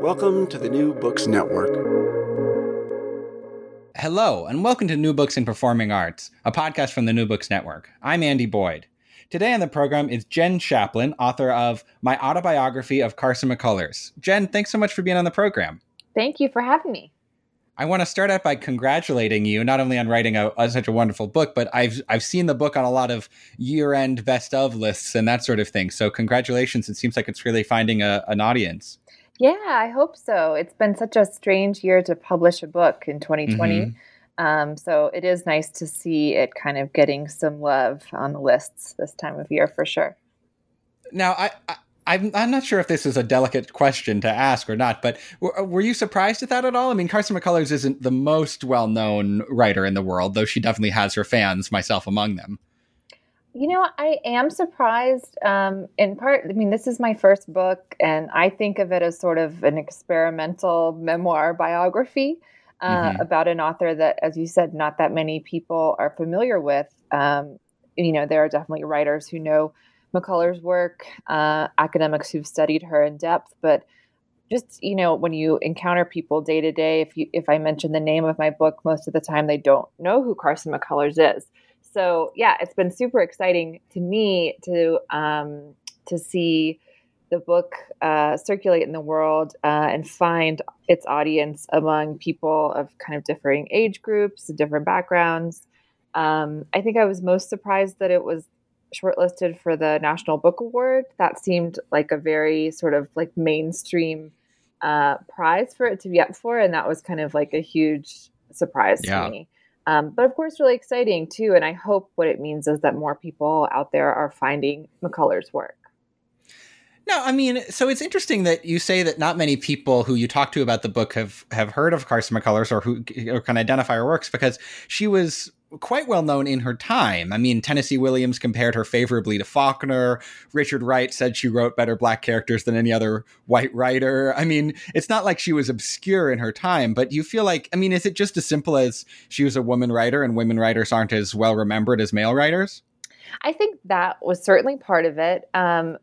Welcome to the New Books Network. Hello, and welcome to New Books in Performing Arts, a podcast from the New Books Network. I'm Andy Boyd. Today on the program is Jenn Shapland, author of My Autobiography of Carson McCullers. Jenn, thanks so much for being on the program. Thank you for having me. I want to start out by congratulating you not only on writing a, a, such a wonderful book, but I've I've seen the book on a lot of year-end best of lists and that sort of thing. So congratulations! It seems like it's really finding a, an audience. Yeah, I hope so. It's been such a strange year to publish a book in 2020. Mm-hmm. Um, so it is nice to see it kind of getting some love on the lists this time of year for sure. Now, I, I I'm, I'm not sure if this is a delicate question to ask or not, but were, were, you surprised at that at all? I mean, Carson McCullers isn't the most well known writer in the world, though she definitely has her fans, myself among them. You know, I am surprised. Um, in part, I mean, this is my first book, and I think of it as sort of an experimental memoir biography uh, mm-hmm. about an author that, as you said, not that many people are familiar with. Um, you know, there are definitely writers who know McCullers' work, uh, academics who've studied her in depth, but just you know when you encounter people day to day if you if i mention the name of my book most of the time they don't know who carson mccullers is so yeah it's been super exciting to me to um, to see the book uh, circulate in the world uh, and find its audience among people of kind of differing age groups and different backgrounds um, i think i was most surprised that it was shortlisted for the National Book Award. That seemed like a very sort of like mainstream uh, prize for it to be up for, and that was kind of like a huge surprise yeah. to me. Um, but of course, really exciting too. And I hope what it means is that more people out there are finding McCullers' work. No, I mean, so it's interesting that you say that not many people who you talk to about the book have have heard of Carson McCullers or who or can identify her works because she was quite well known in her time. I mean, Tennessee Williams compared her favorably to Faulkner. Richard Wright said she wrote better black characters than any other white writer. I mean, it's not like she was obscure in her time, but you feel like, I mean, is it just as simple as she was a woman writer and women writers aren't as well remembered as male writers? I think that was certainly part of it. Um,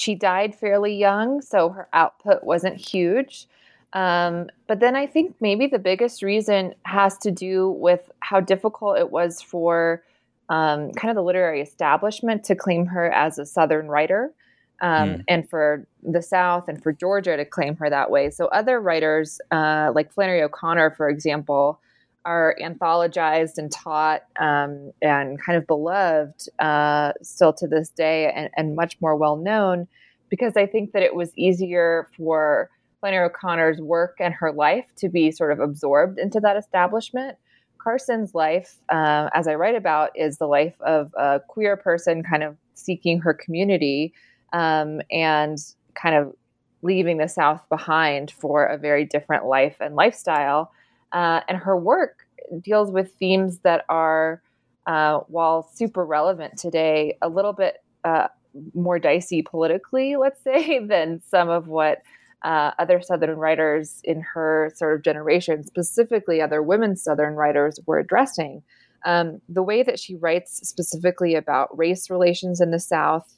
she died fairly young, so her output wasn't huge. Um, but then I think maybe the biggest reason has to do with how difficult it was for um, kind of the literary establishment to claim her as a Southern writer. Um, mm. And for the South and for Georgia to claim her that way. So, other writers, uh, like Flannery O'Connor, for example, are anthologized and taught um, and kind of beloved uh, still to this day and, and much more well known because I think that it was easier for Flannery O'Connor's work and her life to be sort of absorbed into that establishment. Carson's life, uh, as I write about, is the life of a queer person kind of seeking her community um, and kind of leaving the South behind for a very different life and lifestyle. Uh, and her work deals with themes that are, uh, while super relevant today, a little bit uh, more dicey politically, let's say, than some of what uh, other Southern writers in her sort of generation, specifically other women Southern writers, were addressing. Um, the way that she writes specifically about race relations in the South,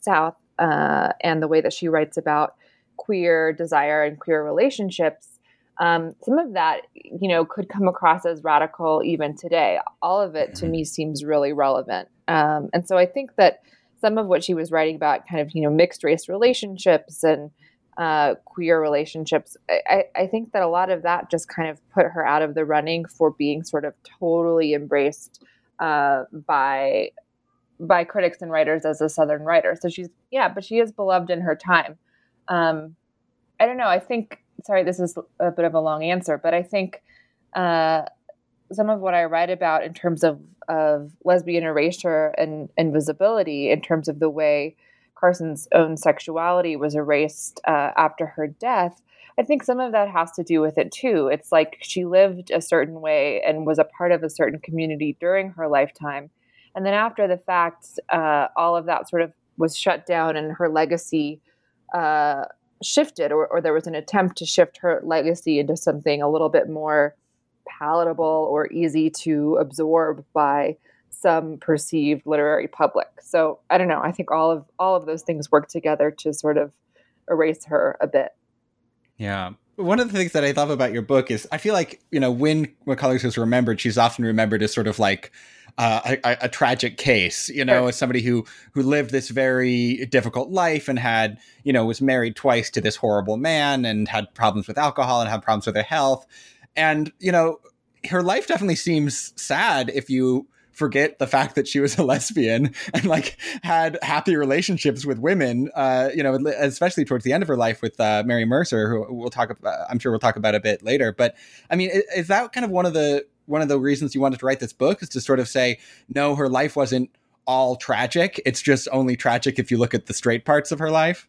South, uh, and the way that she writes about queer desire and queer relationships, um, some of that, you know, could come across as radical even today. All of it to mm-hmm. me seems really relevant, um, and so I think that some of what she was writing about, kind of, you know, mixed race relationships and uh, queer relationships. I, I think that a lot of that just kind of put her out of the running for being sort of totally embraced uh, by by critics and writers as a Southern writer. So she's yeah, but she is beloved in her time. Um, I don't know. I think sorry, this is a bit of a long answer, but I think uh, some of what I write about in terms of of lesbian erasure and invisibility, in terms of the way Carson's own sexuality was erased uh, after her death. I think some of that has to do with it too. It's like she lived a certain way and was a part of a certain community during her lifetime. And then after the fact, uh, all of that sort of was shut down and her legacy uh, shifted, or, or there was an attempt to shift her legacy into something a little bit more palatable or easy to absorb by some perceived literary public. So I don't know. I think all of all of those things work together to sort of erase her a bit. Yeah. One of the things that I love about your book is I feel like, you know, when McCullers is remembered, she's often remembered as sort of like uh, a, a, tragic case, you know, sure. as somebody who who lived this very difficult life and had, you know, was married twice to this horrible man and had problems with alcohol and had problems with her health. And, you know, her life definitely seems sad if you forget the fact that she was a lesbian and like had happy relationships with women uh, you know especially towards the end of her life with uh, mary mercer who we'll talk about i'm sure we'll talk about a bit later but i mean is that kind of one of the one of the reasons you wanted to write this book is to sort of say no her life wasn't all tragic it's just only tragic if you look at the straight parts of her life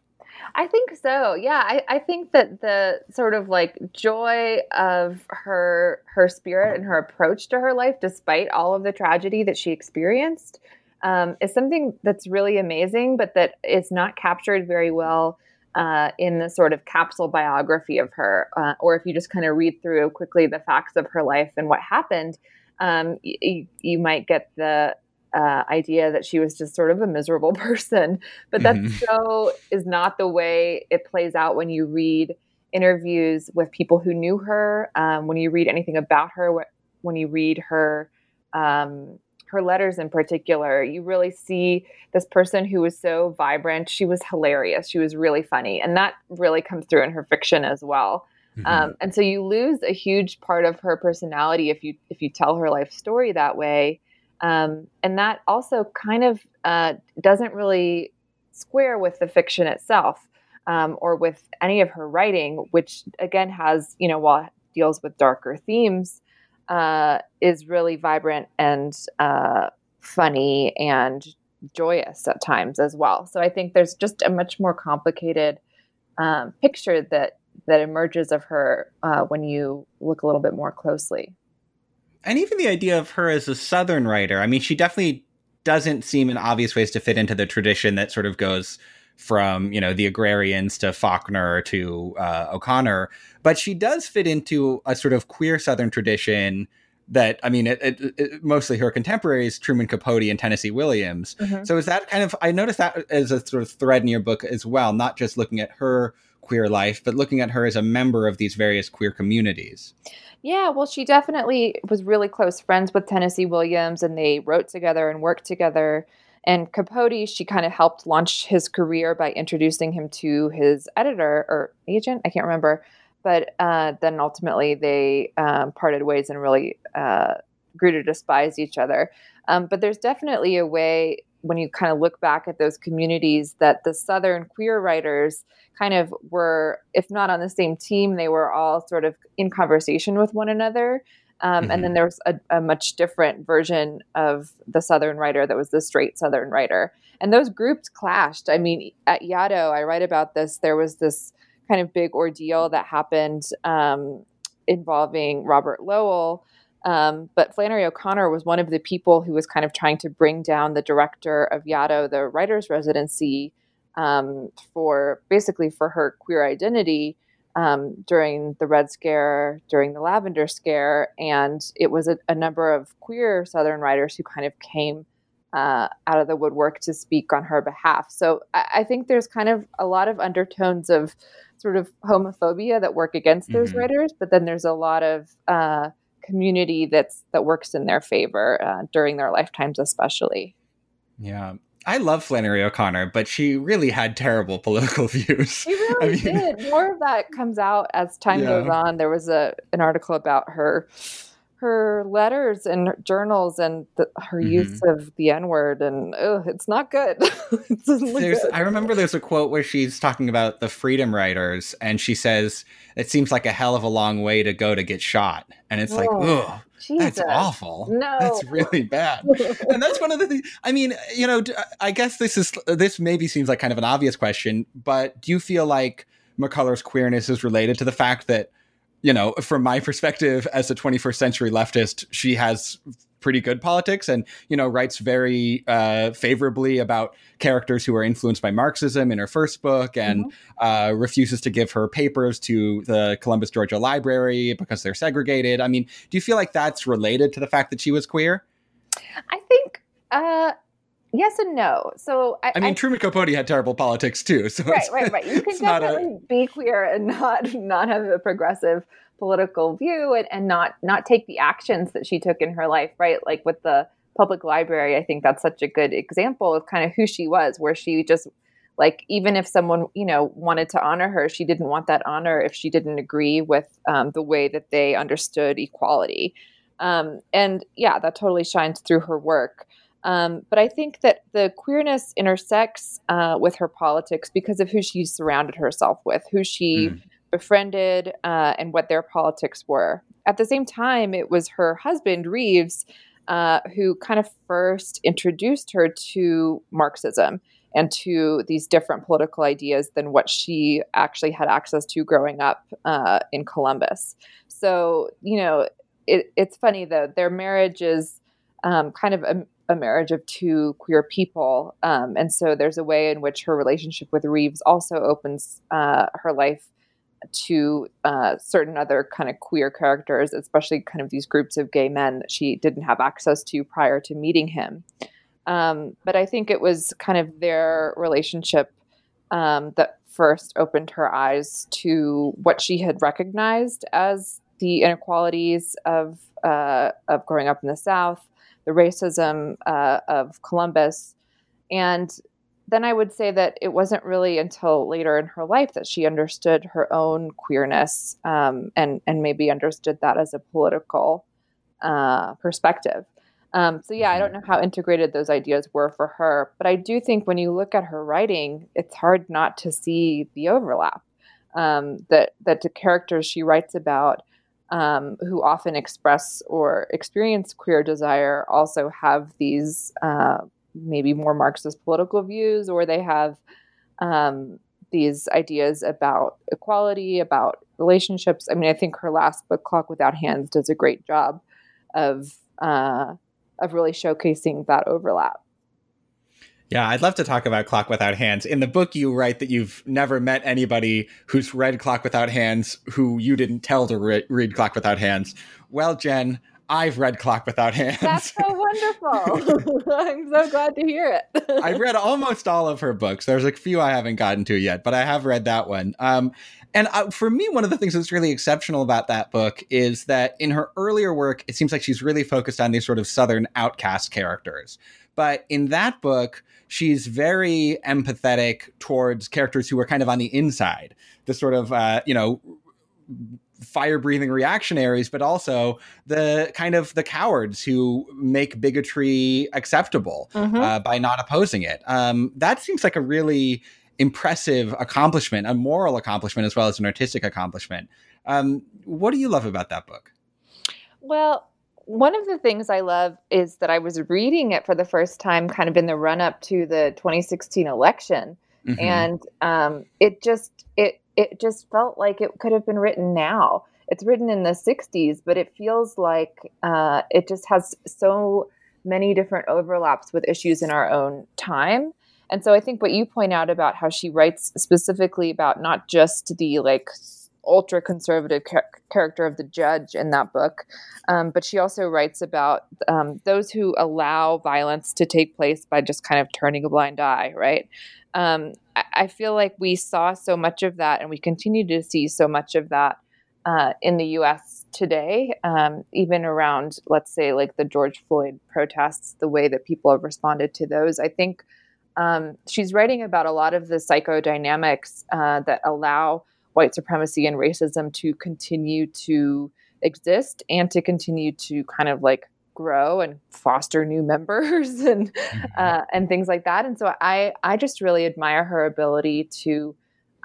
I think so. Yeah, I, I think that the sort of like joy of her her spirit and her approach to her life, despite all of the tragedy that she experienced, um, is something that's really amazing, but that is not captured very well uh, in the sort of capsule biography of her, uh, or if you just kind of read through quickly the facts of her life and what happened, um, y- you might get the uh, idea that she was just sort of a miserable person. But that mm-hmm. so is not the way it plays out when you read interviews with people who knew her, um, when you read anything about her, when you read her. Um, her letters in particular, you really see this person who was so vibrant. She was hilarious. She was really funny. And that really comes through in her fiction as well. Mm-hmm. Um, and so you lose a huge part of her personality if you if you tell her life story that way. Um, and that also kind of uh, doesn't really square with the fiction itself um, or with any of her writing, which again has, you know, while it deals with darker themes, uh, is really vibrant and uh, funny and joyous at times as well. So I think there's just a much more complicated um, picture that that emerges of her uh, when you look a little bit more closely and even the idea of her as a Southern writer. I mean, she definitely doesn't seem in obvious ways to fit into the tradition that sort of goes from you know the agrarians to Faulkner to uh, O'Connor, but she does fit into a sort of queer Southern tradition that I mean, it, it, it, mostly her contemporaries, Truman Capote and Tennessee Williams. Mm-hmm. So is that kind of I noticed that as a sort of thread in your book as well, not just looking at her queer life, but looking at her as a member of these various queer communities. Yeah, well, she definitely was really close friends with Tennessee Williams, and they wrote together and worked together. And Capote, she kind of helped launch his career by introducing him to his editor or agent, I can't remember. But uh, then ultimately they um, parted ways and really uh, grew to despise each other. Um, but there's definitely a way when you kind of look back at those communities that the southern queer writers kind of were if not on the same team they were all sort of in conversation with one another um, mm-hmm. and then there was a, a, much different version of the southern writer that was the straight southern writer. And those groups clashed. I mean at yaddo i write about this there was this kind of big ordeal that happened um, involving robert lowell. Um, but Flannery O'Connor was one of the people who was kind of trying to bring down the director of Yaddo, the writer's residency, um, for basically for her queer identity um, during the Red Scare, during the Lavender Scare, and it was a, a number of queer Southern writers who kind of came uh, out of the woodwork to speak on her behalf. So I, I, think there's kind of a lot of undertones of sort of homophobia that work against those mm-hmm. writers, but then there's a lot of uh, community that's that works in their favor uh, during their lifetimes, especially. Yeah. I love Flannery O'Connor, but she really had terrible political views. She really I mean, did. More of that comes out as time yeah. goes on. There was a an article about her her letters and journals and the, her mm-hmm. use of the N word, and oh, it's not good. it's good. I remember there's a quote where she's talking about the freedom riders, and she says, "It seems like a hell of a long way to go to get shot," and it's like, oh. That's awful. No, that's really bad. and that's one of the things. I mean, you know, I guess this is this maybe seems like kind of an obvious question, but do you feel like McCullers' queerness is related to the fact that you know, from my perspective as a 21st century leftist, she has pretty good politics and, you know, writes very uh, favorably about characters who are influenced by Marxism in her first book and mm-hmm. uh, refuses to give her papers to the Columbus, Georgia Library because they're segregated. I mean, do you feel like that's related to the fact that she was queer? I think. Uh, Yes and no. So I, I mean, I, Truman Capote had terrible politics too. So right, right, right. You can definitely a... be queer and not not have a progressive political view and, and not not take the actions that she took in her life. Right, like with the public library. I think that's such a good example of kind of who she was, where she just like even if someone you know wanted to honor her, she didn't want that honor if she didn't agree with um, the way that they understood equality. Um, and yeah, that totally shines through her work. Um, but I think that the queerness intersects uh, with her politics because of who she surrounded herself with, who she mm. Befriended, uh, and what their politics were. At the same time, it was her husband, Reeves, uh, who kind of first introduced her to Marxism and to these different political ideas than what she actually had access to growing up uh, in Columbus. So, you know, it, it's funny though, their marriage is um, kind of a, a marriage of two queer people. Um, and so there's a way in which her relationship with Reeves also opens uh, her life to uh, certain other kind of queer characters, especially kind of these groups of gay men that she didn't have access to prior to meeting him. Um, but I think it was kind of their relationship um, that first opened her eyes to what she had recognized as the inequalities of uh, of growing up in the South, the racism uh, of Columbus. And then I would say that it wasn't really until later in her life that she understood her own queerness um, and and maybe understood that as a political uh, perspective. Um, so yeah, I don't know how integrated those ideas were for her, but I do think when you look at her writing, it's hard not to see the overlap. Um, that that the characters she writes about um, who often express or experience queer desire also have these uh, maybe more Marxist political views, or they have um, these ideas about equality, about relationships. I mean, I think her last book, Clock Without Hands, does a great job of uh, of really showcasing that overlap. Yeah, I'd love to talk about Clock Without Hands. In the book, you write that you've never met anybody who's read Clock Without Hands who you didn't tell to re- read Clock Without Hands. Well, Jenn, I've read Clock Without Hands. That's so wonderful. I'm so glad to hear it. I've read almost all of her books. There's a few I haven't gotten to yet, but I have read that one. Um, and uh, for me, one of the things that's really exceptional about that book is that in her earlier work, it seems like she's really focused on these sort of Southern outcast characters. But in that book, she's very empathetic towards characters who are kind of on the inside, the sort of, uh, you know, fire breathing reactionaries, but also the kind of the cowards who make bigotry acceptable mm-hmm. uh, by not opposing it. Um, that seems like a really impressive accomplishment, a moral accomplishment as well as an artistic accomplishment. Um, what do you love about that book? Well, one of the things I love is that I was reading it for the first time kind of in the run up to the 2016 election. Mm-hmm. And um, it just it it just felt like it could have been written now. It's written in the 60s, but it feels like uh, it just has so many different overlaps with issues in our own time. And so I think what you point out about how she writes specifically about not just the like ultra conservative char- character of the judge in that book. Um, but she also writes about um, those who allow violence to take place by just kind of turning a blind eye, right? Um, I-, I, feel like we saw so much of that and we continue to see so much of that uh, in the US today, um, even around, let's say, like the George Floyd protests, the way that people have responded to those. I think Um, she's writing about a lot of the psychodynamics uh, that allow white supremacy and racism to continue to exist and to continue to kind of like grow and foster new members and mm-hmm. uh, and things like that. And so I I just really admire her ability to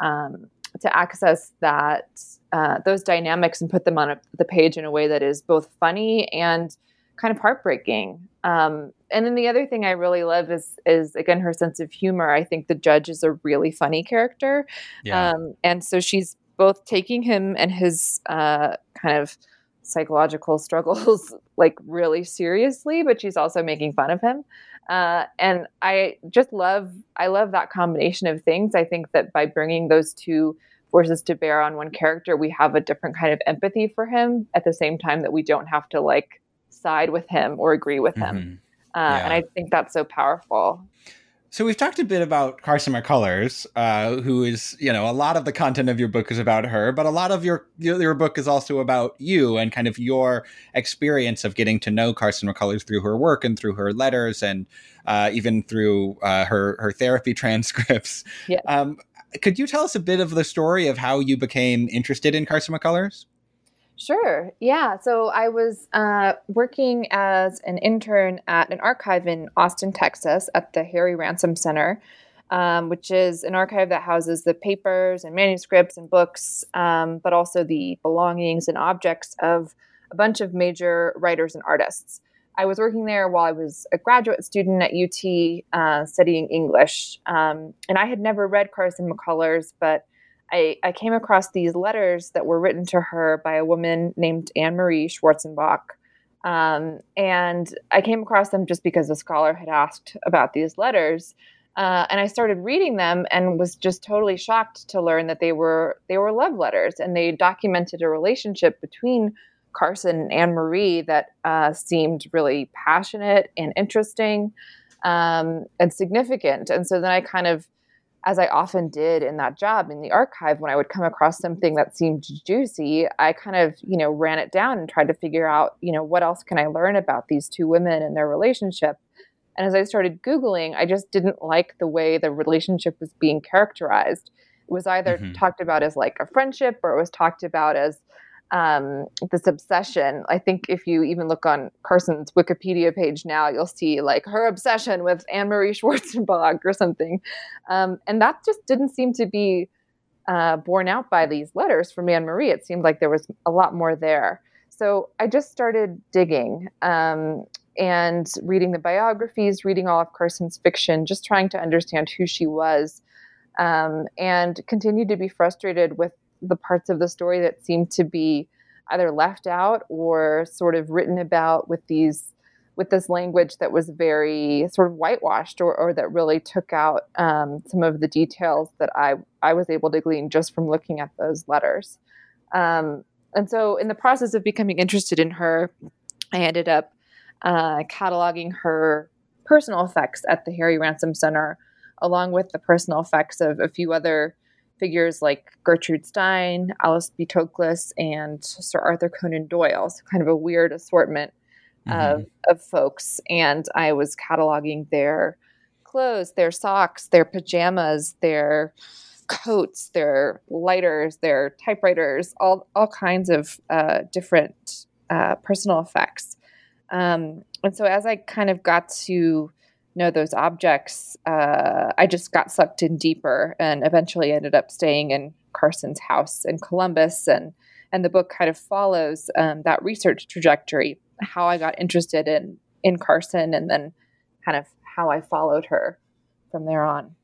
um, to access that uh, those dynamics and put them on a, the page in a way that is both funny and kind of heartbreaking. Um, and then the other thing I really love is is again her sense of humor. I think the judge is a really funny character, yeah. um, and so she's both taking him and his uh, kind of psychological struggles like really seriously, but she's also making fun of him. Uh, and I just love I love that combination of things. I think that by bringing those two forces to bear on one character, we have a different kind of empathy for him at the same time that we don't have to like side with him or agree with him. Mm-hmm. Uh, yeah. And I think that's so powerful. So we've talked a bit about Carson McCullers, uh, who is, you know, a lot of the content of your book is about her, but a lot of your your book is also about you and kind of your experience of getting to know Carson McCullers through her work and through her letters and uh, even through uh, her her therapy transcripts. Yeah. Um, could you tell us a bit of the story of how you became interested in Carson McCullers? Sure. Yeah. So I was uh, working as an intern at an archive in Austin, Texas, at the Harry Ransom Center, um, which is an archive that houses the papers and manuscripts and books, um, but also the belongings and objects of a bunch of major writers and artists. I was working there while I was a graduate student at UT uh, studying English. Um, and I had never read Carson McCullers, but I, I came across these letters that were written to her by a woman named Annemarie Schwarzenbach. Um, and I came across them just because a scholar had asked about these letters. Uh, and I started reading them and was just totally shocked to learn that they were they were love letters and they documented a relationship between Carson and Annemarie that uh, seemed really passionate and interesting um, and significant. And so then I kind of as I often did in that job in the archive, when I would come across something that seemed juicy, I kind of, you know, ran it down and tried to figure out, you know, what else can I learn about these two women and their relationship. And as I started Googling, I just didn't like the way the relationship was being characterized. It was either mm-hmm. talked about as like a friendship or it was talked about as um, this obsession. I think if you even look on Carson's Wikipedia page now, you'll see like her obsession with Annemarie Schwarzenbach or something. Um, and that just didn't seem to be uh, borne out by these letters from Annemarie. It seemed like there was a lot more there. So I just started digging um, and reading the biographies, reading all of Carson's fiction, just trying to understand who she was. Um, and continued to be frustrated with the parts of the story that seem to be either left out or sort of written about with these with this language that was very sort of whitewashed or, or that really took out um, some of the details that I, I was able to glean just from looking at those letters. Um, and so, in the process of becoming interested in her, I ended up uh, cataloging her personal effects at the Harry Ransom Center, along with the personal effects of a few other figures like Gertrude Stein, Alice B. Toklas, and Sir Arthur Conan Doyle. So kind of a weird assortment mm-hmm. of, of folks. And I was cataloging their clothes, their socks, their pajamas, their coats, their lighters, their typewriters, all, all kinds of uh, different uh, personal effects. Um, and so as I kind of got to know those objects, uh, I just got sucked in deeper and eventually ended up staying in Carson's house in Columbus. And, and the book kind of follows um, that research trajectory, how I got interested in, in Carson and then kind of how I followed her from there on.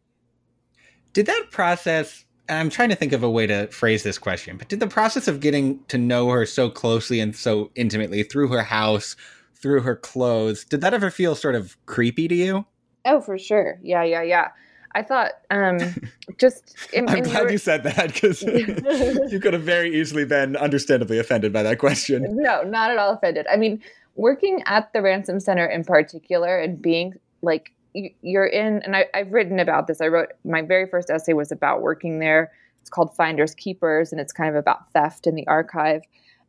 Did that process, I'm trying to think of a way to phrase this question, but did the process of getting to know her so closely and so intimately through her house, through her clothes. Did that ever feel sort of creepy to you? Oh, for sure. Yeah, yeah, yeah. I thought um, just. In, I'm in glad your... you said that because you could have very easily been understandably offended by that question. No, not at all offended. I mean, working at the Ransom Center in particular and being like, you're in, and I, I've written about this. I wrote my very first essay was about working there. It's called Finders Keepers, and it's kind of about theft in the archive.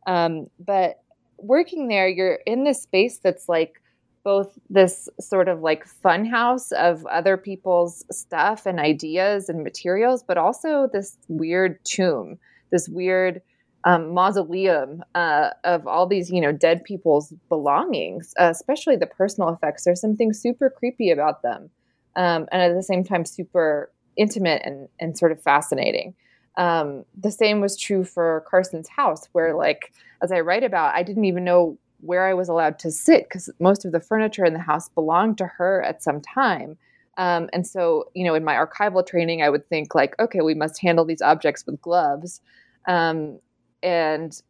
Um, but working there, you're in this space that's like both this sort of like fun house of other people's stuff and ideas and materials, but also this weird tomb, this weird um, mausoleum uh, of all these, you know, dead people's belongings, uh, especially the personal effects. There's something super creepy about them, um, and at the same time, super intimate and and sort of fascinating. Um, the same was true for Carson's house, where, like, as I write about, I didn't even know where I was allowed to sit because most of the furniture in the house belonged to her at some time. Um, and so, you know, in my archival training, I would think like, okay, we must handle these objects with gloves. Um, and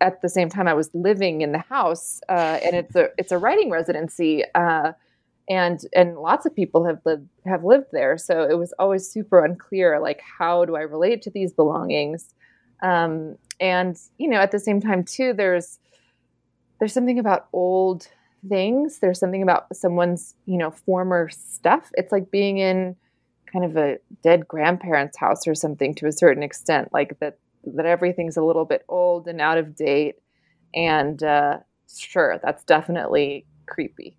at the same time, I was living in the house, uh, and it's a it's a writing residency, uh, and and lots of people have lived have lived there. So it was always super unclear, like how do I relate to these belongings? Um, and you know, at the same time, too, there's there's something about old things. There's something about someone's, you know, former stuff. It's like being in kind of a dead grandparent's house or something to a certain extent, like that that everything's a little bit old and out of date. And uh, sure, that's definitely creepy,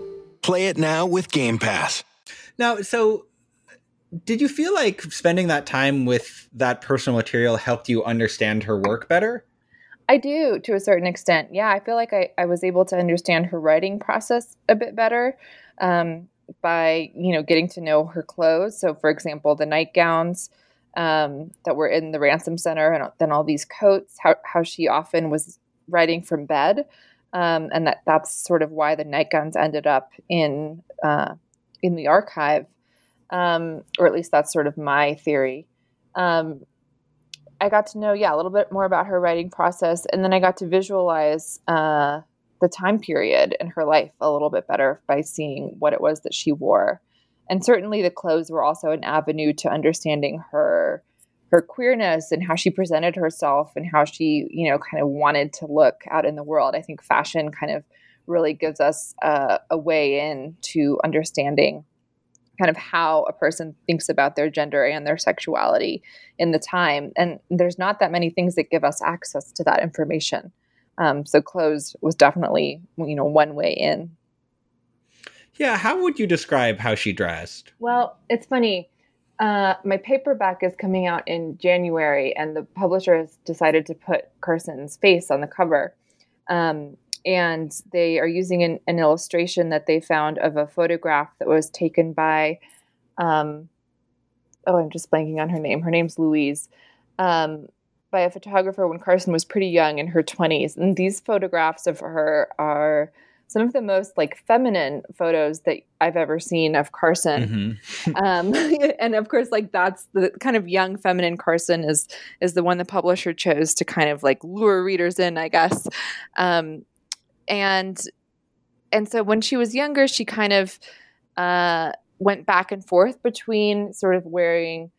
Play it now with Game Pass. Now, so did you feel like spending that time with that personal material helped you understand her work better? I do to a certain extent. Yeah, I feel like I, I was able to understand her writing process a bit better um, by, you know, getting to know her clothes. So, for example, the nightgowns um, that were in the Ransom Center and then all these coats, how, how she often was writing from bed. Um, and that that's sort of why the nightgowns ended up in uh, in the archive, um, or at least that's sort of my theory. Um, I got to know, yeah, a little bit more about her writing process, and then I got to visualize uh, the time period in her life a little bit better by seeing what it was that she wore. And certainly, the clothes were also an avenue to understanding her her queerness and how she presented herself and how she, you know, kind of wanted to look out in the world. I think fashion kind of really gives us uh, a way in to understanding kind of how a person thinks about their gender and their sexuality in the time. And there's not that many things that give us access to that information. Um, so clothes was definitely, you know, one way in. Yeah, how would you describe how she dressed? Well, it's funny. Uh, my paperback is coming out in January, and the publisher has decided to put Carson's face on the cover. Um, and they are using an, an, illustration that they found of a photograph that was taken by um, oh i'm just blanking on her name. Her name's louise. Um, by a photographer when carson was pretty young in her 20s and these photographs of her are some of the most like feminine photos that I've ever seen of Carson. Mm-hmm. um, and of course, like that's the kind of young feminine Carson is is the one the publisher chose to kind of like lure readers in, I guess. Um, and and so when she was younger, she kind of uh, went back and forth between sort of wearing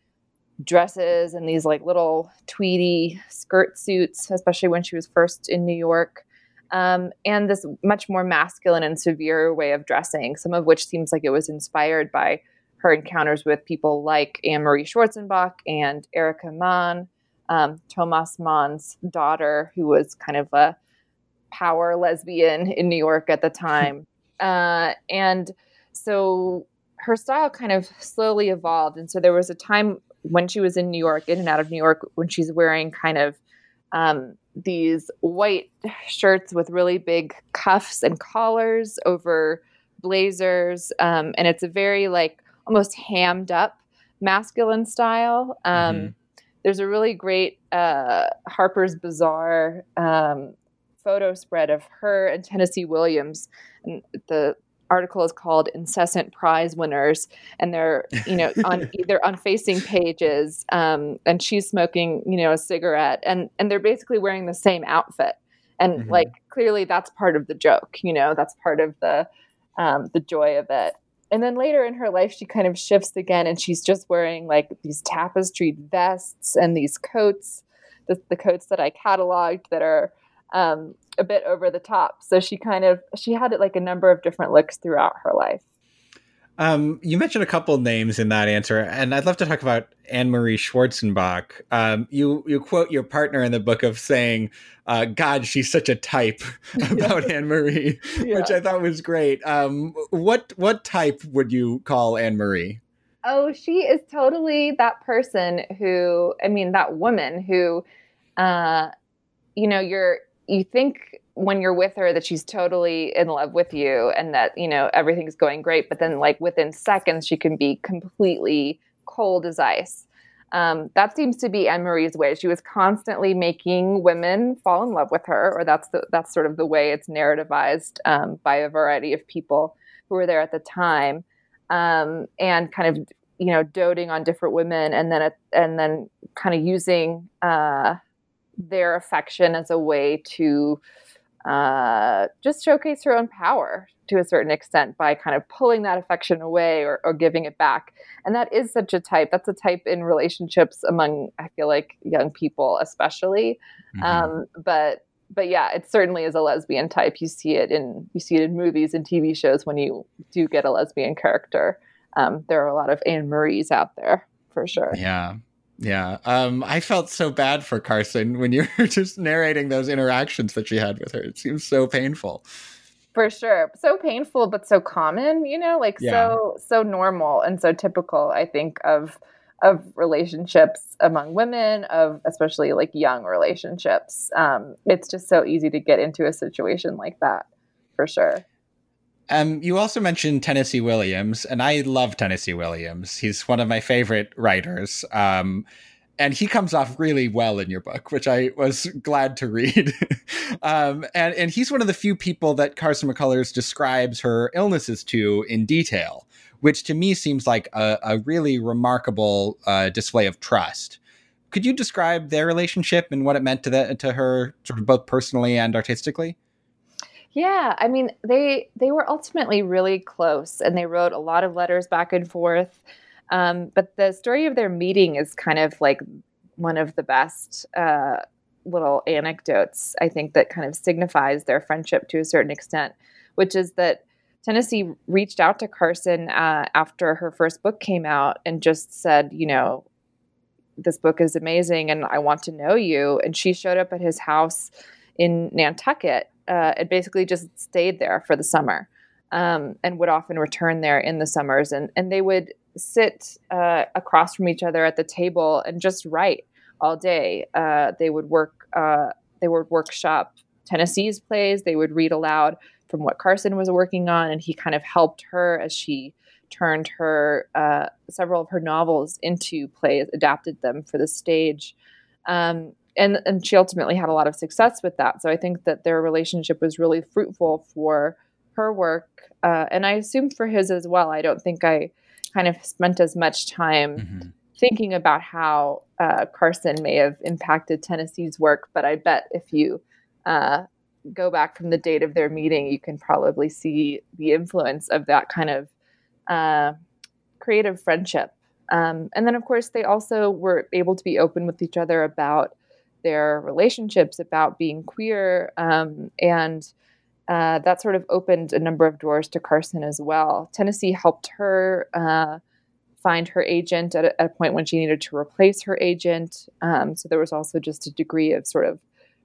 dresses and these like little tweedy skirt suits, especially when she was first in New York. Um, and this much more masculine and severe way of dressing, some of which seems like it was inspired by her encounters with people like Annemarie Schwarzenbach and Erika Mann, um, Thomas Mann's daughter, who was kind of a power lesbian in New York at the time. uh, and so her style kind of slowly evolved. And so there was a time when she was in New York, in and out of New York, when she's wearing kind of um, these white shirts with really big cuffs and collars over blazers. Um, and it's a very like almost hammed up masculine style. Um, mm-hmm. There's a really great uh, Harper's Bazaar um, photo spread of her and Tennessee Williams. And the article is called "Incessant Prize Winners," and they're you know on either on facing pages, um, and she's smoking you know a cigarette, and and they're basically wearing the same outfit, and mm-hmm. like clearly that's part of the joke, you know, that's part of the um, the joy of it. And then later in her life, she kind of shifts again, and she's just wearing like these tapestried vests and these coats, the, the coats that I cataloged that are um, a bit over the top. So she kind of she had it like a number of different looks throughout her life. Um, you mentioned a couple names in that answer, and I'd love to talk about Annemarie Schwarzenbach. Um, you you quote your partner in the book of saying, uh, "God, she's such a type" about Annemarie, yeah. which I thought was great. Um, what what type would you call Annemarie? Oh, she is totally that person who, I mean, that woman who, uh, you know, you're you think when you're with her that she's totally in love with you and that you know everything's going great but then like within seconds she can be completely cold as ice. Um, that seems to be anne marie's way. She was constantly making women fall in love with her or that's the, that's sort of the way it's narrativized um, by a variety of people who were there at the time. Um, and kind of you know doting on different women and then and then kind of using uh, their affection as a way to uh, just showcase her own power to a certain extent by kind of pulling that affection away or, or, giving it back. And that is such a type. That's a type in relationships among, I feel like, young people, especially. Mm-hmm. Um, but but yeah, it certainly is a lesbian type. You see it in you see it in movies and TV shows when you do get a lesbian character. Um, there are a lot of Annemarie's out there for sure. Yeah. Yeah. Um, I felt so bad for Carson when you were just narrating those interactions that she had with her. It seems so painful. For sure. So painful, but so common, you know, like yeah. so so normal and so typical, I think, of of relationships among women, of especially like young relationships. Um, it's just so easy to get into a situation like that, for sure. Um, you also mentioned Tennessee Williams, and I love Tennessee Williams. He's one of my favorite writers. Um, and he comes off really well in your book, which I was glad to read. um, and, and he's one of the few people that Carson McCullers describes her illnesses to in detail, which to me seems like a, a really remarkable uh, display of trust. Could you describe their relationship and what it meant to the, to her, sort of both personally and artistically? Yeah, I mean, they they were ultimately really close, and they wrote a lot of letters back and forth. Um, but the story of their meeting is kind of like one of the best uh, little anecdotes I think that kind of signifies their friendship to a certain extent, which is that Tennessee reached out to Carson uh, after her first book came out and just said, you know, this book is amazing and I want to know you. And she showed up at his house in Nantucket uh, and basically just stayed there for the summer um, and would often return there in the summers. And, and they would sit uh, across from each other at the table and just write all day. Uh, they would work, uh, they would workshop Tennessee's plays. They would read aloud from what Carson was working on, and he kind of helped her as she turned her uh, several of her novels into plays, adapted them for the stage. Um, and and she ultimately had a lot of success with that. So I think that their relationship was really fruitful for her work, uh, and I assume for his as well. I don't think I kind of spent as much time mm-hmm. thinking about how uh, Carson may have impacted Tennessee's work, but I bet if you uh, go back from the date of their meeting, you can probably see the influence of that kind of uh, creative friendship. Um, and then, of course, they also were able to be open with each other about their relationships, about being queer. Um, and uh, that sort of opened a number of doors to Carson as well. Tennessee helped her uh, find her agent at a, at a, point when she needed to replace her agent. Um, so there was also just a degree of sort of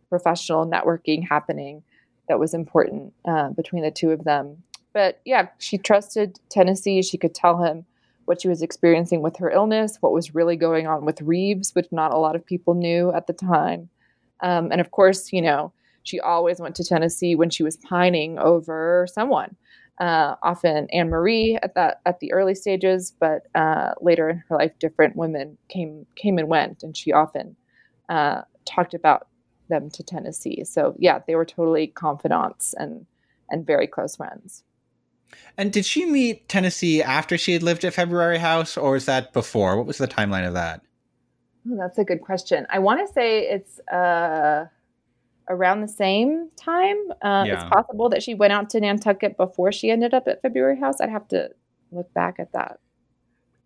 professional networking happening that was important uh, between the two of them. But yeah, she trusted Tennessee. She could tell him what she was experiencing with her illness, what was really going on with Reeves, which not a lot of people knew at the time. Um, and of course, you know, she always went to Tennessee when she was pining over someone. Uh, often Annemarie at that at the early stages, but uh, later in her life, different women came came and went, and she often uh, talked about them to Tennessee. So yeah, they were totally confidants and and very close friends. And did she meet Tennessee after she had lived at February House, or was that before? What was the timeline of that? Oh, that's a good question. I want to say it's uh, around the same time. Uh, Yeah. It's possible that she went out to Nantucket before she ended up at February House. I'd have to look back at that.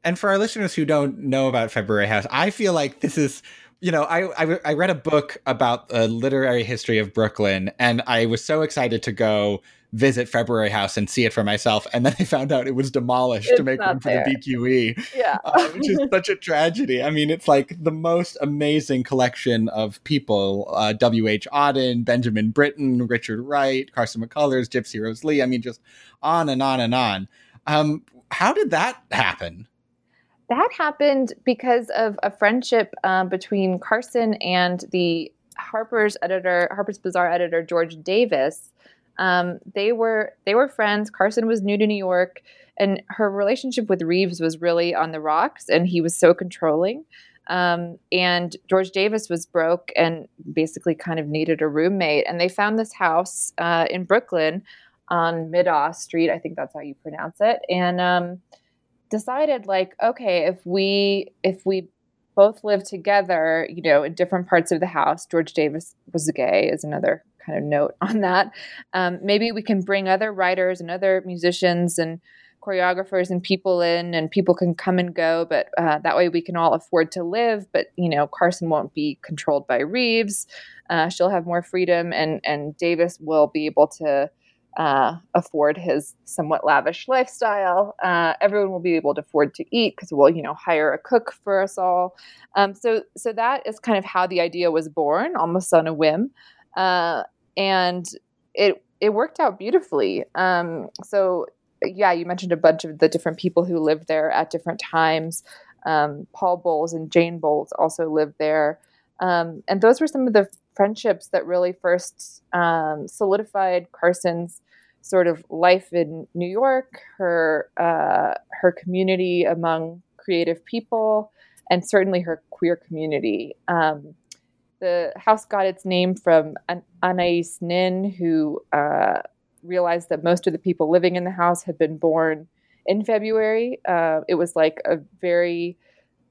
And for our listeners who don't know about February House, I feel like this is, you know, I, I, I read a book about the literary history of Brooklyn, and I was so excited to go visit February House and see it for myself. And then I found out it was demolished to make room for the BQE, Yeah. uh, which is such a tragedy. I mean, it's like the most amazing collection of people uh, W.H. Auden, Benjamin Britten, Richard Wright, Carson McCullers, Gypsy Rose Lee. I mean, just on and on and on. Um, how did that happen? That happened because of a friendship um, between Carson and the Harper's editor, Harper's Bazaar editor George Davis. Um, they were they were friends. Carson was new to New York, and her relationship with Reeves was really on the rocks, and he was so controlling. Um, and George Davis was broke and basically kind of needed a roommate. And they found this house uh, in Brooklyn on Middagh Street. I think that's how you pronounce it. And um, decided like okay if we if we both live together you know in different parts of the house george davis was gay is another kind of note on that um, maybe we can bring other writers and other musicians and choreographers and people in and people can come and go but uh, that way we can all afford to live but you know carson won't be controlled by reeves uh, she'll have more freedom and and davis will be able to uh, afford his somewhat lavish lifestyle. Uh, everyone will be able to afford to eat because we'll, you know, hire a cook for us all. Um, so, so that is kind of how the idea was born, almost on a whim, uh, and it it worked out beautifully. Um, so, yeah, you mentioned a bunch of the different people who lived there at different times. Um, Paul Bowles and Jane Bowles also lived there. Um, and those were some of the friendships that really first um, solidified Carson's sort of life in New York, her uh, her community among creative people, and certainly her queer community. Um, the house got its name from An- Anais Nin, who uh, realized that most of the people living in the house had been born in February. Uh, it was like a very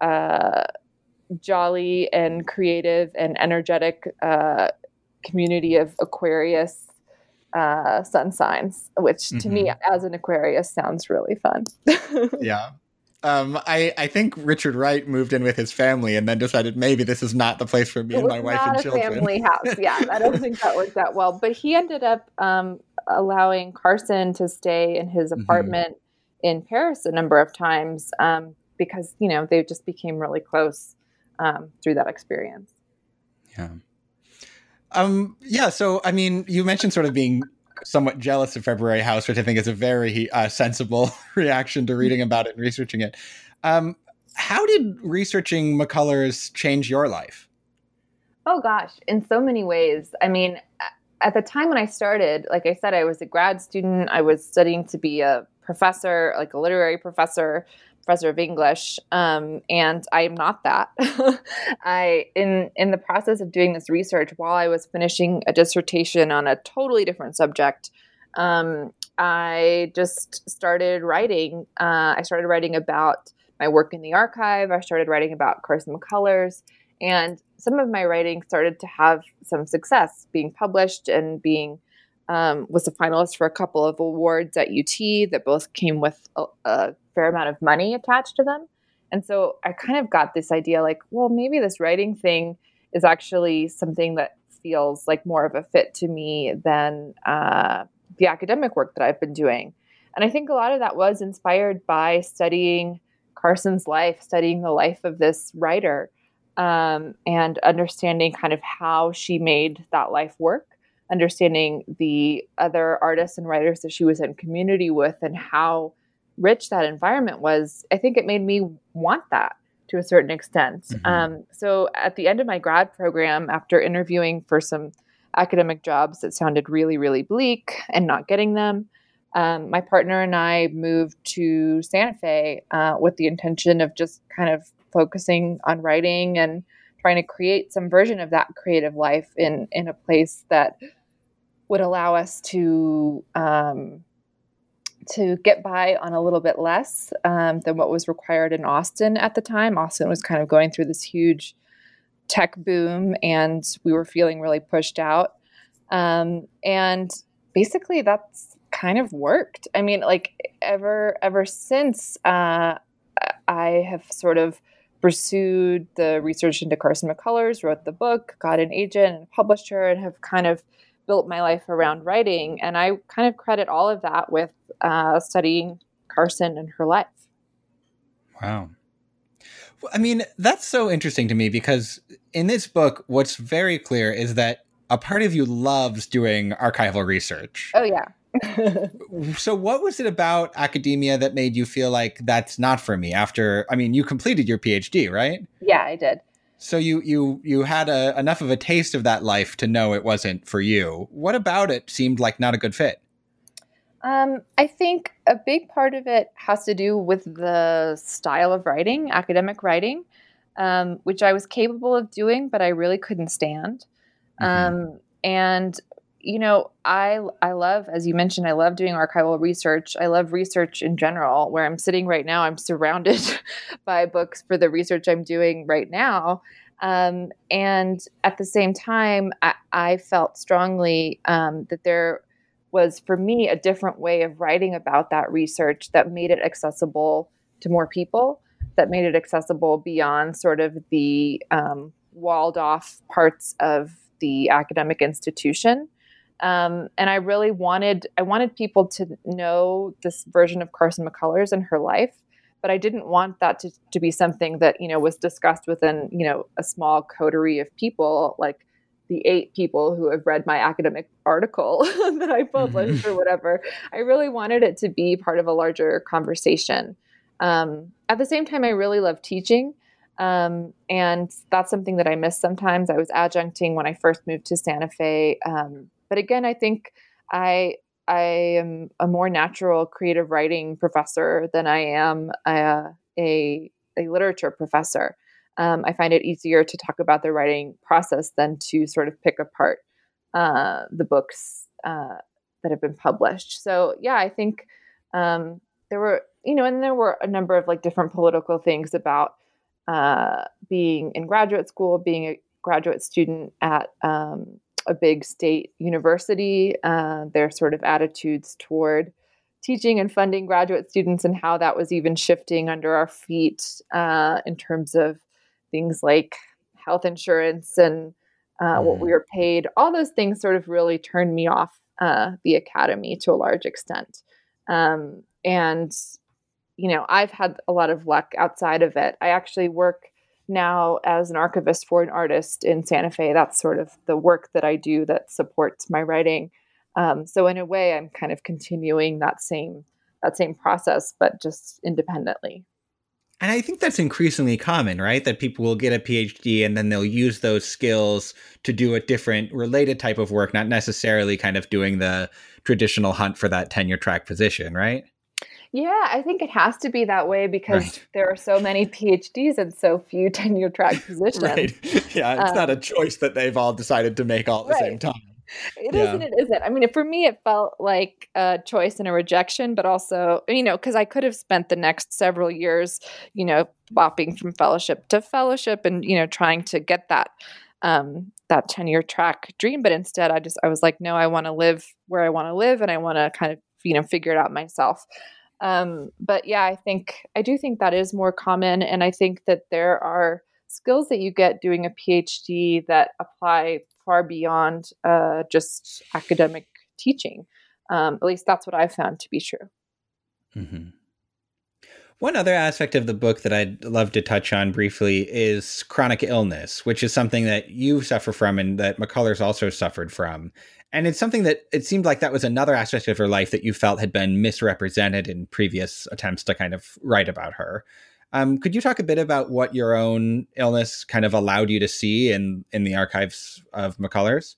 uh, jolly and creative and energetic uh, community of Aquarius uh, sun signs, which to me, as an Aquarius, sounds really fun. yeah. Um, I, I think Richard Wright moved in with his family and then decided maybe this is not the place for me it and my wife and children. family house. Yeah, I don't think that worked out well. But he ended up um, allowing Carson to stay in his Mhm. apartment in Paris a number of times um, because you know they just became really close um, through that experience. Yeah. Um, yeah. So, I mean, you mentioned sort of being somewhat jealous of February House, which I think is a very uh, sensible reaction to reading about it and researching it. Um, how did researching McCullers change your life? Oh gosh, in so many ways. I mean, at the time when I started, like I said, I was a grad student. I was studying to be a professor, like a literary professor, professor of English, um, and I am not that. I in in the process of doing this research, while I was finishing a dissertation on a totally different subject, um, I just started writing. Uh, I started writing about my work in the archive. I started writing about Carson McCullers. And some of my writing started to have some success, being published and being um, was a finalist for a couple of awards at UT that both came with a, a fair amount of money attached to them. And so I kind of got this idea, like, well, maybe this writing thing is actually something that feels like more of a fit to me than uh, the academic work that I've been doing. And I think a lot of that was inspired by studying Carson's life, studying the life of this writer um, and understanding kind of how she made that life work, understanding the other artists and writers that she was in community with, and how rich that environment was. I think it made me want that to a certain extent. Mhm. Um, so at the end of my grad program, after interviewing for some academic jobs that sounded really, really bleak and not getting them, um, my partner and I moved to Santa Fe uh, with the intention of just kind of focusing on writing and trying to create some version of that creative life in in a place that would allow us to um, to get by on a little bit less um, than what was required in Austin at the time. Austin was kind of going through this huge tech boom, and we were feeling really pushed out. Um, and basically, that's kind of worked. I mean, like ever ever since uh, I have sort of pursued the research into Carson McCullers, wrote the book, got an agent and published her, and have kind of built my life around writing. And I kind of credit all of that with uh, studying Carson and her life. Wow. I mean, that's so interesting to me because in this book, what's very clear is that a part of you loves doing archival research. Oh, yeah. so what was it about academia that made you feel like that's not for me after I mean you completed your PhD, right? Yeah, I did. So you you you had a, enough of a taste of that life to know it wasn't for you. What about it seemed like not a good fit? Um, I think a big part of it has to do with the style of writing, academic writing, um, which I was capable of doing, but I really couldn't stand. Mm-hmm. Um, and you know, I I love, as you mentioned, I love doing archival research. I love research in general. Where I'm sitting right now, I'm surrounded by books for the research I'm doing right now. Um, and at the same time, I, I felt strongly um, that there was, for me, a different way of writing about that research that made it accessible to more people, that made it accessible beyond sort of the um, walled off parts of the academic institution. Um, and I really wanted I wanted people to know this version of Carson McCullers and her life, but I didn't want that to, to be something that you know was discussed within you know a small coterie of people like the eight people who have read my academic article that I published or whatever. I really wanted it to be part of a larger conversation. Um, at the same time, I really love teaching. Um, and that's something that I miss sometimes. I was adjuncting when I first moved to Santa Fe. Um, but again, I think I I am a more natural creative writing professor than I am a a, a literature professor. Um, I find it easier to talk about the writing process than to sort of pick apart uh, the books uh, that have been published. So yeah, I think um, there were you know, and there were a number of like different political things about uh, being in graduate school, being a graduate student at um, a big state university, uh, their sort of attitudes toward teaching and funding graduate students, and how that was even shifting under our feet uh, in terms of things like health insurance and uh, mm. what we mm-hmm. were paid. All those things sort of really turned me off uh, the academy to a large extent. Um, and, you know, I've had a lot of luck outside of it. I actually work now as an archivist for an artist in Santa Fe. That's sort of the work that I do that supports my writing. Um, so in a way, I'm kind of continuing that same that same process, but just independently. And I think that's increasingly common, right? That people will get a PhD and then they'll use those skills to do a different related type of work, not necessarily kind of doing the traditional hunt for that tenure track position, right? Yeah, I think it has to be that way because right. there are so many PhDs and so few tenure track positions. right. Yeah, it's um, not a um, choice that they've all decided to make all at the right. same time. It yeah. not it isn't. I mean, for me, it felt like a choice and a rejection, but also, you know, because I could have spent the next several years, you know, bopping from fellowship to fellowship and, you know, trying to get that um, that tenure track dream. But instead, I just, I was like, no, I want to live where I want to live and I want to kind of, you know, figure it out myself. Um, but yeah, I think I do think that is more common, and I think that there are skills that you get doing a PhD that apply far beyond uh, just academic teaching. Um, at least that's what I've found to be true. Mm-hmm. One other aspect of the book that I'd love to touch on briefly is chronic illness, which is something that you suffer from and that McCullers also suffered from. And it's something that it seemed like that was another aspect of her life that you felt had been misrepresented in previous attempts to kind of write about her. Um, could you talk a bit about what your own illness kind of allowed you to see in in the archives of McCullers?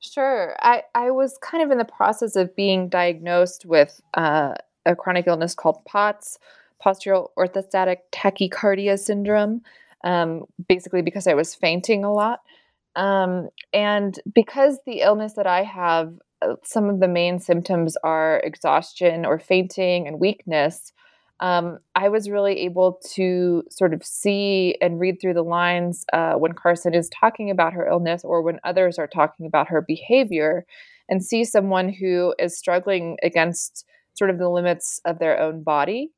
Sure. I, I was kind of in the process of being diagnosed with uh, a chronic illness called POTS, postural orthostatic tachycardia syndrome, um, basically because I was fainting a lot. Um, and because the illness that I have, uh, some of the main symptoms are exhaustion or fainting and weakness. um, I was really able to sort of see and read through the lines uh, when Carson is talking about her illness or when others are talking about her behavior and see someone who is struggling against sort of the limits of their own body.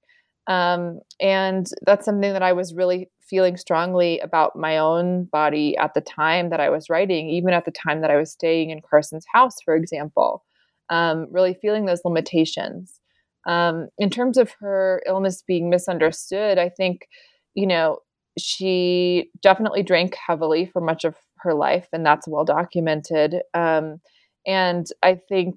Um, and that's something that I was really feeling strongly about my own body at the time that I was writing, even at the time that I was staying in Carson's house, for example, um, really feeling those limitations. Um, in terms of her illness being misunderstood, I think, you know, she definitely drank heavily for much of her life, and that's well documented. Um, and I think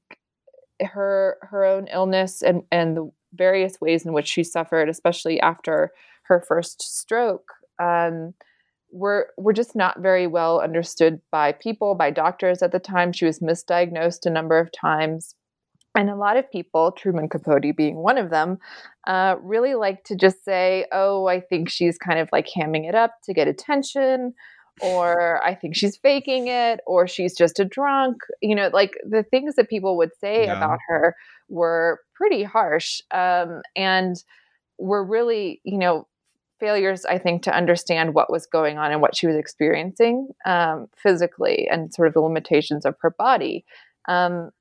her her own illness and and the various ways in which she suffered, especially after her first stroke, um, were were just not very well understood by people, by doctors at the time. She was misdiagnosed a number of times. And a lot of people, Truman Capote being one of them, uh, really like to just say, oh, I think she's kind of like hamming it up to get attention, or I think she's faking it, or she's just a drunk. You know, like the things that people would say yeah. about her were pretty harsh um, and were really, you know, failures, I think, to understand what was going on and what she was experiencing um, physically and sort of the limitations of her body. Um,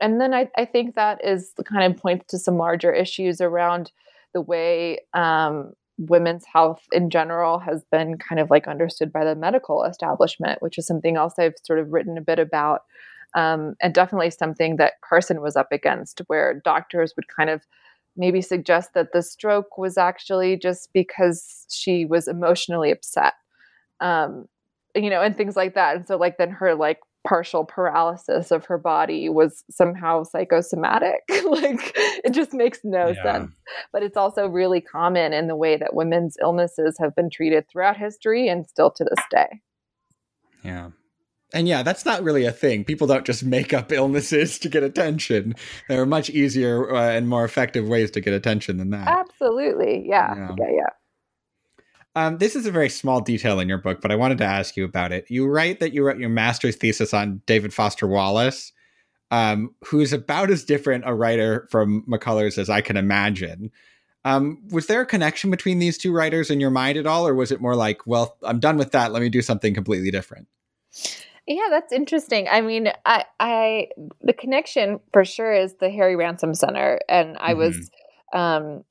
and then I, I think that is kind of points to some larger issues around the way um, women's health in general has been kind of like understood by the medical establishment, which is something else I've sort of written a bit about. Um, and definitely something that Carson was up against, where doctors would kind of maybe suggest that the stroke was actually just because she was emotionally upset, um, you know, and things like that. And so, like, then her like partial paralysis of her body was somehow psychosomatic. like it just makes no yeah. sense. But it's also really common in the way that women's illnesses have been treated throughout history and still to this day. Yeah. And yeah, that's not really a thing. People don't just make up illnesses to get attention. There are much easier uh, and more effective ways to get attention than that. Absolutely. Yeah. Yeah. Yeah. yeah. Um, this is a very small detail in your book, but I wanted to ask you about it. You write that you wrote your master's thesis on David Foster Wallace, um, who's about as different a writer from McCullers as I can imagine. Um, was there a connection between these two writers in your mind at all, or was it more like, well, I'm done with that. Let me do something completely different? Yeah, that's interesting. I mean, I, I the connection for sure is the Harry Ransom Center, and I mm-hmm. was um,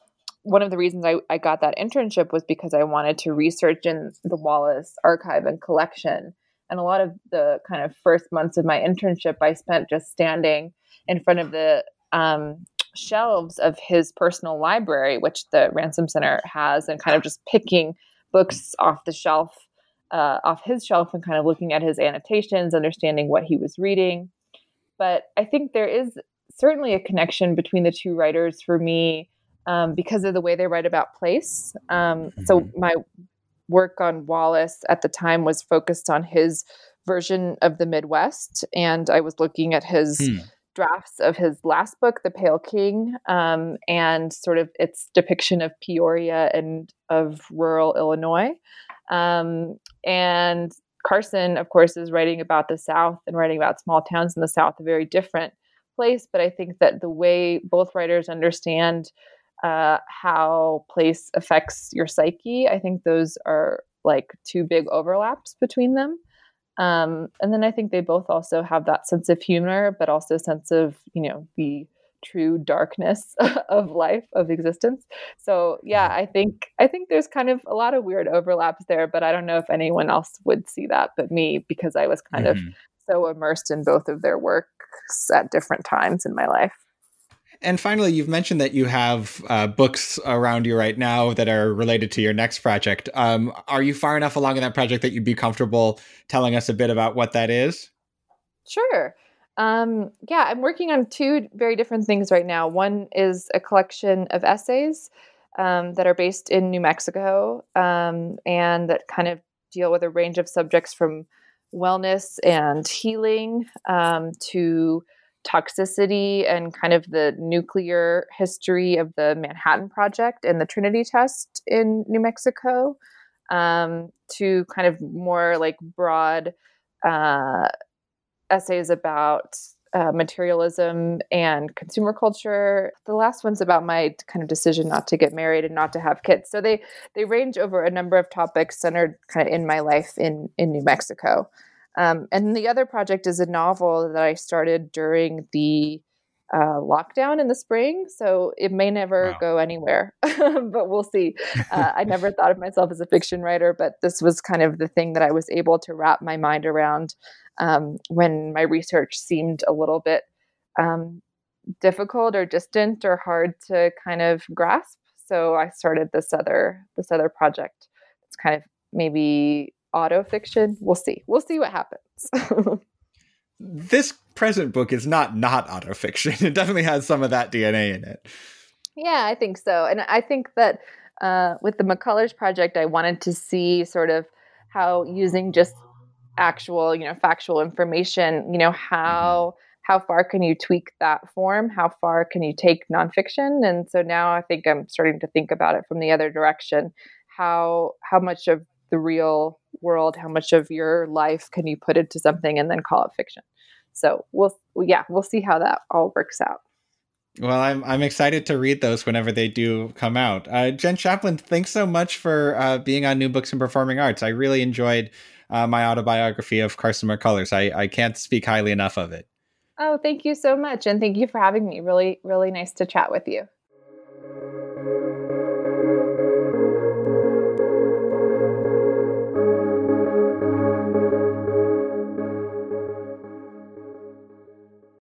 one of the reasons I, I got that internship was because I wanted to research in the Wallace archive and collection. And a lot of the kind of first months of my internship, I spent just standing in front of the um, shelves of his personal library, which the Ransom Center has, and kind of just picking books off the shelf, uh, off his shelf, and kind of looking at his annotations, understanding what he was reading. But I think there is certainly a connection between the two writers for me um, because of the way they write about place. Um, mm-hmm. So my work on Wallace at the time was focused on his version of the Midwest, and I was looking at his. Hmm. Drafts of his last book, The Pale King, um, and sort of its depiction of Peoria and of rural Illinois. Um, and Carson, of course, is writing about the South and writing about small towns in the South, a very different place. But I think that the way both writers understand uh, how place affects your psyche. I think those are like two big overlaps between them. Um, and then I think they both also have that sense of humor, but also sense of, you know, the true darkness of life, of existence. So yeah, I think I think there's kind of a lot of weird overlaps there, but I don't know if anyone else would see that but me because I was kind mm-hmm. of so immersed in both of their works at different times in my life. And finally, you've mentioned that you have uh, books around you right now that are related to your next project. Um, are you far enough along in that project that you'd be comfortable telling us a bit about what that is? Sure. Um, yeah, I'm working on two very different things right now. One is a collection of essays um, that are based in New Mexico um, and that kind of deal with a range of subjects from wellness and healing um, to toxicity and kind of the nuclear history of the Manhattan Project and the Trinity test in New Mexico um, to kind of more like broad uh, essays about uh, materialism and consumer culture. The last one's about my kind of decision not to get married and not to have kids. So they they range over a number of topics centered kind of in my life in in New Mexico. Um, and the other project is a novel that I started during the uh, lockdown in the spring. So it may never wow. go anywhere, but we'll see. Uh, I never thought of myself as a fiction writer, but this was kind of the thing that I was able to wrap my mind around um, when my research seemed a little bit um, difficult or distant or hard to kind of grasp. So I started this other this other project. It's kind of maybe auto fiction. We'll see. We'll see what happens. this present book is not not autofiction. It definitely has some of that DNA in it. Yeah, I think so. And I think that uh, with the McCullers project, I wanted to see sort of how using just actual, you know, factual information, you know, how how far can you tweak that form? How far can you take nonfiction? And so now I think I'm starting to think about it from the other direction. How how much of the real world, how much of your life can you put into something and then call it fiction? So we'll yeah, we'll see how that all works out. Well, I'm I'm excited to read those whenever they do come out. Uh, Jenn Shapland, thanks so much for uh, being on New Books and Performing Arts. I really enjoyed uh, my autobiography of Carson McCullers. I, I can't speak highly enough of it. Oh, thank you so much, and thank you for having me. Really, really nice to chat with you.